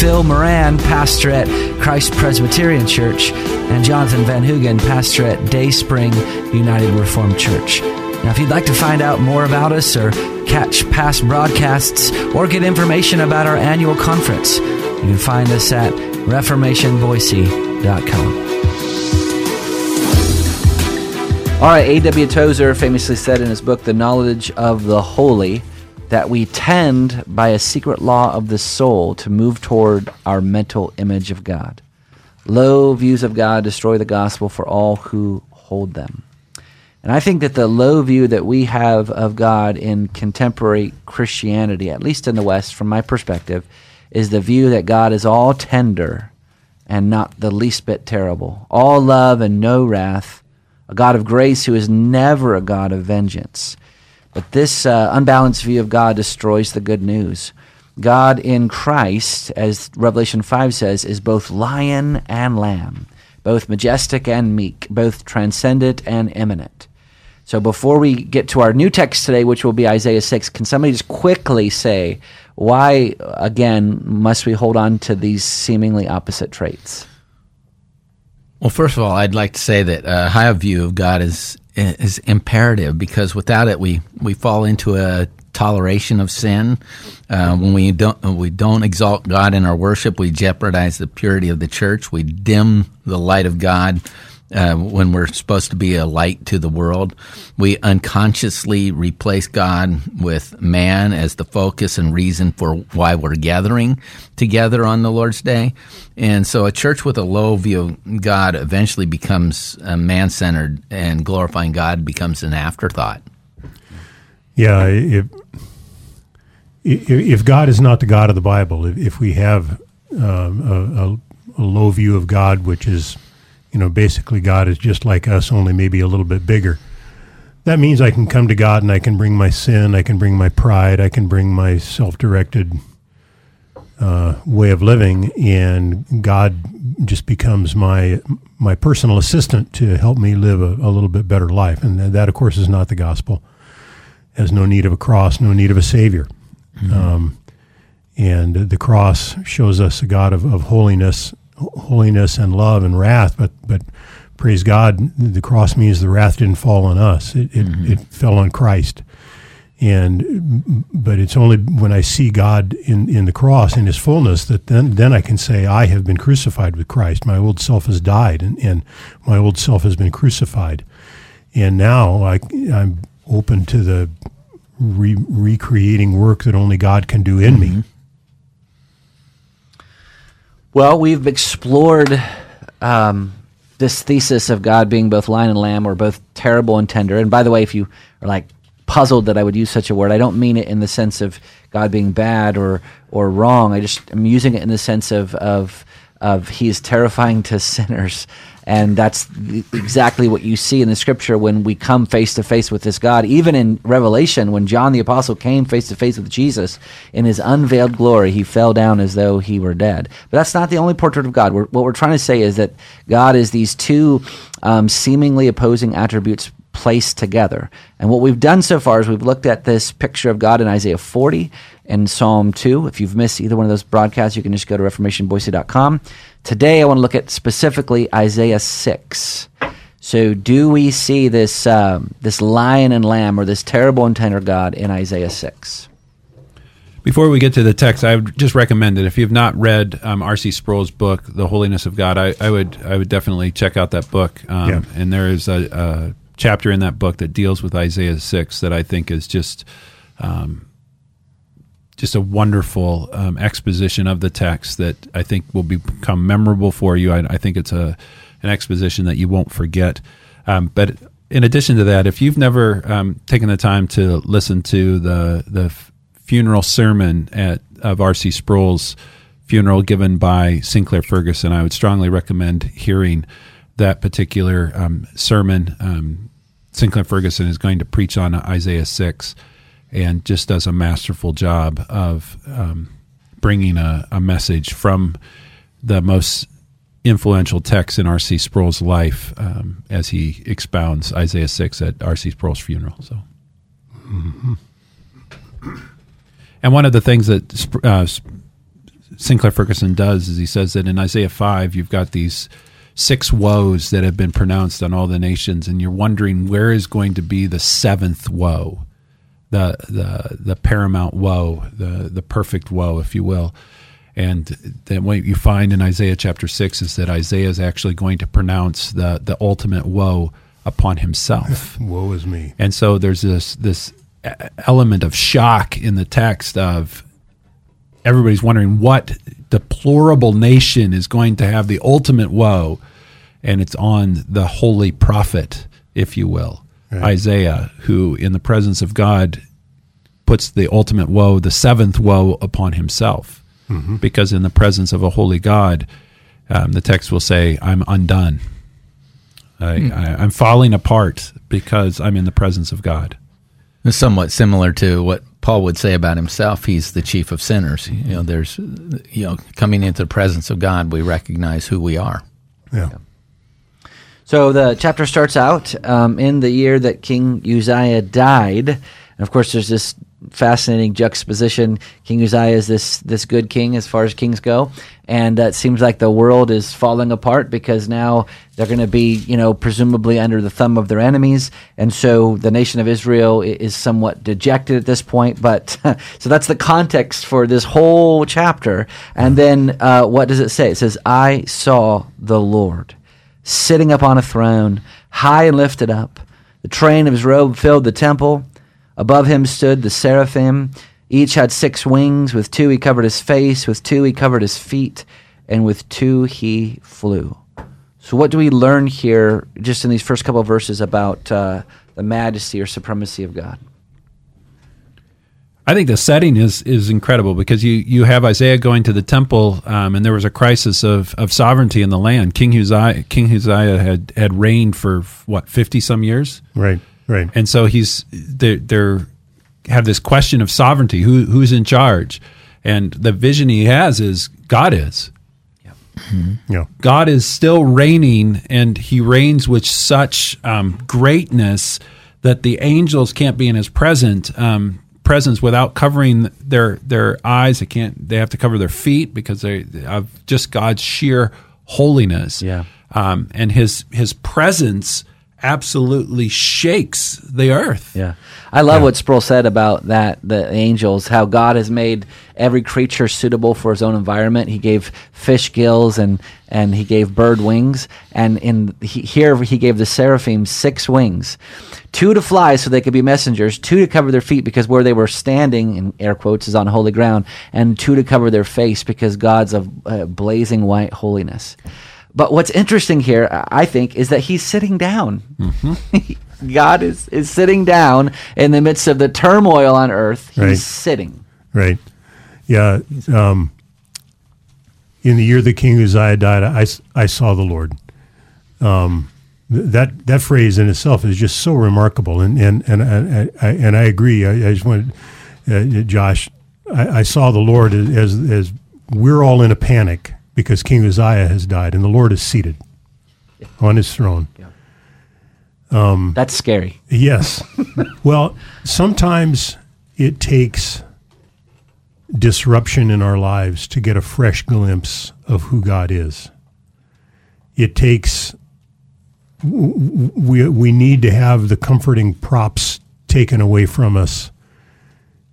Phil Moran, pastor at Christ Presbyterian Church, and Jonathan Van Hugen, pastor at Dayspring United Reformed Church. Now, if you'd like to find out more about us or catch past broadcasts or get information about our annual conference, you can find us at reformationboise.com. All right, A.W. Tozer famously said in his book, The Knowledge of the Holy, that we tend by a secret law of the soul to move toward our mental image of God. Low views of God destroy the gospel for all who hold them. And I think that the low view that we have of God in contemporary Christianity, at least in the West, from my perspective, is the view that God is all tender and not the least bit terrible, all love and no wrath, a God of grace who is never a God of vengeance. But this uh, unbalanced view of God destroys the good news. God in Christ, as Revelation 5 says, is both lion and lamb, both majestic and meek, both transcendent and immanent. So before we get to our new text today, which will be Isaiah 6, can somebody just quickly say, why, again, must we hold on to these seemingly opposite traits? Well, first of all, I'd like to say that a high view of God is is imperative because without it, we, we fall into a toleration of sin. Uh, when we don't we don't exalt God in our worship, we jeopardize the purity of the church. We dim the light of God. Uh, when we're supposed to be a light to the world, we unconsciously replace God with man as the focus and reason for why we're gathering together on the Lord's Day. And so a church with a low view of God eventually becomes man centered, and glorifying God becomes an afterthought. Yeah, if, if God is not the God of the Bible, if, we have um, a, a, low view of God, which is, you know, basically God is just like us, only maybe a little bit bigger, that means I can come to God and I can bring my sin, I can bring my pride, I can bring my self directed uh, way of living, and God just becomes my my personal assistant to help me live a, a little bit better life. And that, of course, is not the gospel. Has no need of a cross, no need of a savior. Mm-hmm. Um, and the cross shows us a God of, of holiness, holiness and love and wrath. But but praise God, the cross means the wrath didn't fall on us; it it, mm-hmm. it fell on Christ and but it's only when I see God in, in the cross in His fullness that then then I can say I have been crucified with Christ. My old self has died, and, and my old self has been crucified, and now I I'm open to the re- recreating work that only God can do in mm-hmm. me. Well, we've explored um, this thesis of God being both lion and lamb, or both terrible and tender. And by the way, if you are like puzzled that I would use such a word. I don't mean it in the sense of God being bad or or wrong. I just am using it in the sense of of of He is terrifying to sinners, and that's exactly what you see in the Scripture when we come face to face with this God. Even in Revelation, when John the Apostle came face to face with Jesus in His unveiled glory, he fell down as though he were dead. But that's not the only portrait of God. We're, what we're trying to say is that God is these two um, seemingly opposing attributes placed together. And what we've done so far is we've looked at this picture of God in Isaiah 40 and Psalm 2. If you've missed either one of those broadcasts, you can just go to reformationboise.com. Today, I want to look at specifically Isaiah 6. So, do we see this, um, this lion and lamb or this terrible and tender God in Isaiah 6? Before we get to the text, I would just recommend that if you've not read um, R.C. Sproul's book, "The Holiness of God," I, I, would I would definitely check out that book. Um, yeah. And there is a, a chapter in that book that deals with Isaiah 6 that I think is just um, just a wonderful um, exposition of the text that I think will become memorable for you. I, I think it's a an exposition that you won't forget. Um, but in addition to that, if you've never um, taken the time to listen to the the funeral sermon at of R.C. Sproul's funeral given by Sinclair Ferguson, I would strongly recommend hearing that particular um, sermon. Um, Sinclair Ferguson is going to preach on Isaiah 6 and just does a masterful job of um, bringing a, a, message from the most influential text in R.C. Sproul's life um, as he expounds Isaiah 6 at R.C. Sproul's funeral. So. Mm-hmm. And one of the things that uh, Sinclair Ferguson does is he says that in Isaiah 5, you've got these six woes that have been pronounced on all the nations, and you're wondering where is going to be the seventh woe, the the the paramount woe, the the perfect woe, if you will. And then what you find in Isaiah chapter six is that Isaiah is actually going to pronounce the the ultimate woe upon himself. woe is me. And so there's this this element of shock in the text of everybody's wondering what deplorable nation is going to have the ultimate woe, and it's on the holy prophet, if you will, right. Isaiah, who in the presence of God puts the ultimate woe, the seventh woe, upon himself. Mm-hmm. Because in the presence of a holy God, um, the text will say, I'm undone. I, mm. I, I'm falling apart because I'm in the presence of God. It's somewhat similar to what Paul would say about himself. He's the chief of sinners. You know, there's, you know, coming into the presence of God, we recognize who we are. Yeah. So the chapter starts out um, in the year that King Uzziah died. And of course, there's this fascinating juxtaposition. King Uzziah is this this good king as far as kings go, and uh, it seems like the world is falling apart because now they're going to be, you know, presumably under the thumb of their enemies, and so the nation of Israel is somewhat dejected at this point. But so that's the context for this whole chapter. And then uh, what does it say? It says, "I saw the Lord sitting upon a throne, high and lifted up." The train of his robe filled the temple. Above him stood the seraphim. Each had six wings. With two he covered his face, with two he covered his feet, and with two he flew. So, what do we learn here just in these first couple of verses about uh, the majesty or supremacy of God? I think the setting is is incredible because you, you have Isaiah going to the temple, um, and there was a crisis of, of sovereignty in the land. King Uzziah, King Uzziah had, had reigned for what fifty some years, right? Right. And so he's they they're have this question of sovereignty. Who who's in charge? And the vision he has is God is. Mm-hmm. Yeah. God is still reigning, and He reigns with such um, greatness that the angels can't be in His present um, presence without covering their their eyes. They can't. They have to cover their feet because they have just God's sheer holiness. Yeah. Um, and His His presence absolutely shakes the earth. Yeah. I love yeah. what Sproul said about that, the angels, how God has made every creature suitable for his own environment. He gave fish gills and, and he gave bird wings. And in he, here he gave the seraphim six wings two to fly so they could be messengers, two to cover their feet because where they were standing, in air quotes, is on holy ground, and two to cover their face because God's of uh, blazing white holiness. But what's interesting here, I think, is that he's sitting down. Mm-hmm. God is, is sitting down in the midst of the turmoil on earth. He's right. sitting. Right. Yeah. Um, in the year the King Uzziah died, I, I saw the Lord. Um, that that phrase in itself is just so remarkable, and and and and I, and I agree. I, I just wanted, uh, Josh, I, I, saw the Lord as as we're all in a panic because King Uzziah has died and the Lord is seated on his throne. Um, That's scary. Yes. well, sometimes it takes disruption in our lives to get a fresh glimpse of who God is. It takes we we need to have the comforting props taken away from us.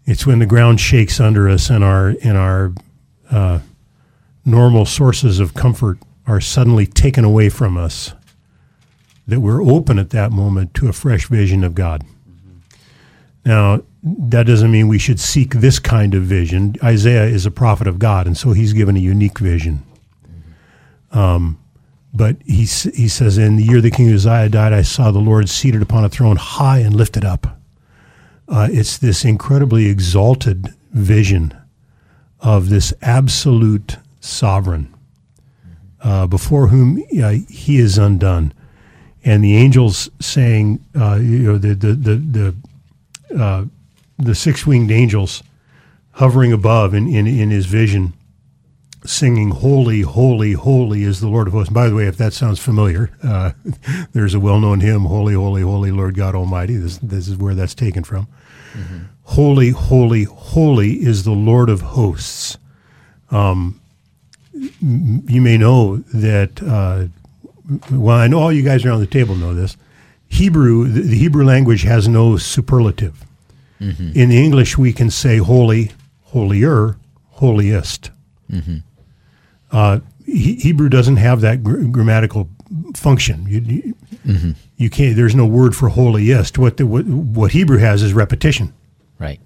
It's when the ground shakes under us and our in our uh, normal sources of comfort are suddenly taken away from us, that we're open at that moment to a fresh vision of God. Mm-hmm. Now, that doesn't mean we should seek this kind of vision. Isaiah is a prophet of God, and so he's given a unique vision. Um, but he, he says, In the year the king of Uzziah died, I saw the Lord seated upon a throne high and lifted up. Uh, it's this incredibly exalted vision of this absolute sovereign, uh, before whom uh, he is undone. And the angels saying, uh, you know, the the the the, uh, the six winged angels hovering above in, in in his vision, singing, "Holy, holy, holy is the Lord of hosts." By the way, if that sounds familiar, uh, there's a well-known hymn, "Holy, holy, holy, Lord God Almighty." This this is where that's taken from. Mm-hmm. Holy, holy, holy is the Lord of hosts. Um, you may know that uh, well, I know all you guys around the table know this. Hebrew, the, the Hebrew language has no superlative. Mm-hmm. In English, we can say holy, holier, holiest. Mm-hmm. Uh, he, Hebrew doesn't have that gr- grammatical function. You, you, mm-hmm. you, can't. There's no word for holiest. What, the, what what Hebrew has is repetition. Right.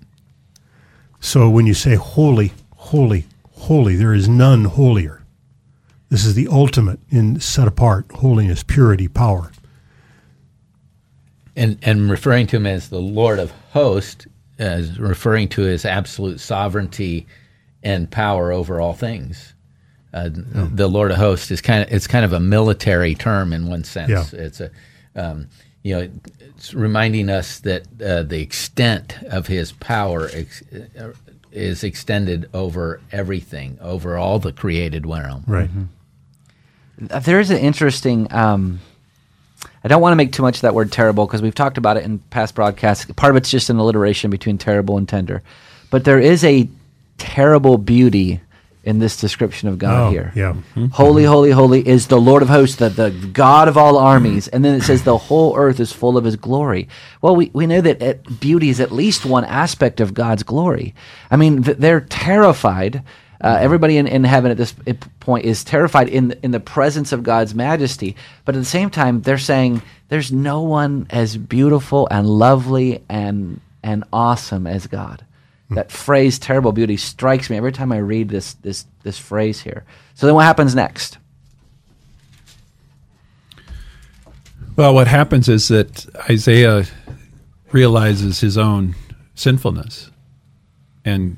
So when you say holy, holy, holy, there is none holier. This is the ultimate in set apart holiness, purity, power. And and referring to him as the Lord of Hosts, as referring to his absolute sovereignty and power over all things. Uh. The Lord of Hosts is kind of it's kind of a military term in one sense. Yeah. It's a um, you know it's reminding us that uh, the extent of his power ex- uh, is extended over everything, over all the created realm. Right. Mm-hmm. There is an interesting. Um, I don't want to make too much of that word terrible because we've talked about it in past broadcasts. Part of it's just an alliteration between terrible and tender, but there is a terrible beauty in this description of God oh, here. Yeah. Mm-hmm. Holy, holy, holy is the Lord of hosts, the, the God of all armies. And then it says the whole earth is full of his glory. Well, we, we know that it, beauty is at least one aspect of God's glory. I mean, th- they're terrified uh, everybody in, in heaven at this point is terrified in the, in the presence of God's majesty. But at the same time, they're saying there's no one as beautiful and lovely and and awesome as God. Hmm. That phrase "terrible beauty" strikes me every time I read this this this phrase here. So then, what happens next? Well, what happens is that Isaiah realizes his own sinfulness and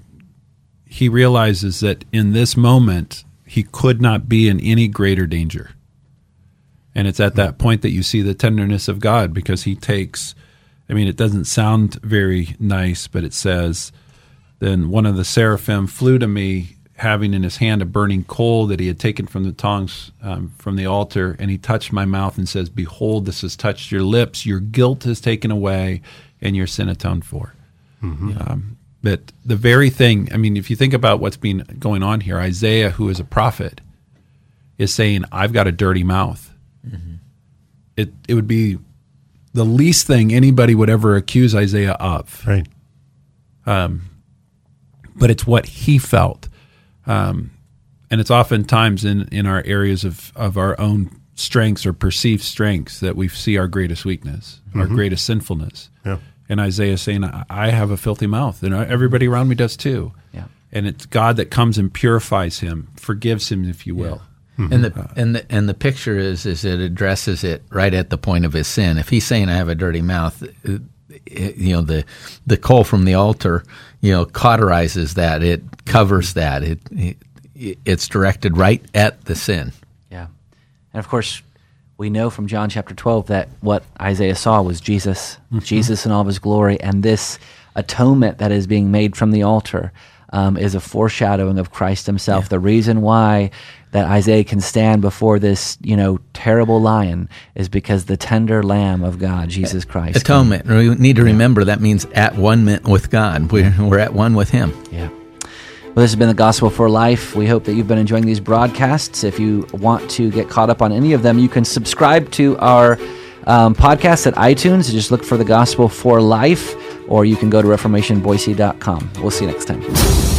he realizes that in this moment he could not be in any greater danger. And it's at that point that you see the tenderness of God because he takes, I mean, it doesn't sound very nice, but it says, Then one of the seraphim flew to me, having in his hand a burning coal that he had taken from the tongs um, from the altar, and he touched my mouth and says, Behold, this has touched your lips, your guilt is taken away, and your sin atoned for. Mm-hmm. Um, that the very thing, I mean, if you think about what's been going on here, Isaiah, who is a prophet, is saying, I've got a dirty mouth. Mm-hmm. It, it would be the least thing anybody would ever accuse Isaiah of. Right. Um, but it's what he felt. Um, and it's oftentimes in, in our areas of, of our own strengths or perceived strengths that we see our greatest weakness, mm-hmm. our greatest sinfulness. Yeah and Isaiah saying, I have a filthy mouth, and everybody around me does too. Yeah. And it's God that comes and purifies him, forgives him, if you will. Yeah. Mm-hmm. And the and the and the picture is is it addresses it right at the point of his sin. If he's saying I have a dirty mouth, it, it, you know the the coal from the altar, you know, cauterizes that. It covers that. It, it it's directed right at the sin. Yeah, and of course, we know from John chapter 12 that what Isaiah saw was Jesus, mm-hmm. Jesus in all of his glory, and this atonement that is being made from the altar um, is a foreshadowing of Christ himself. Yeah. The reason why that Isaiah can stand before this, you know, terrible lion is because the tender lamb of God, Jesus Christ. Atonement. We need to remember that means at one with God. We're, we're at one with him. Yeah. Well, this has been the Gospel for Life. We hope that you've been enjoying these broadcasts. If you want to get caught up on any of them, you can subscribe to our um, podcast at iTunes. Just look for the Gospel for Life, or you can go to reformationboise.com. We'll see you next time.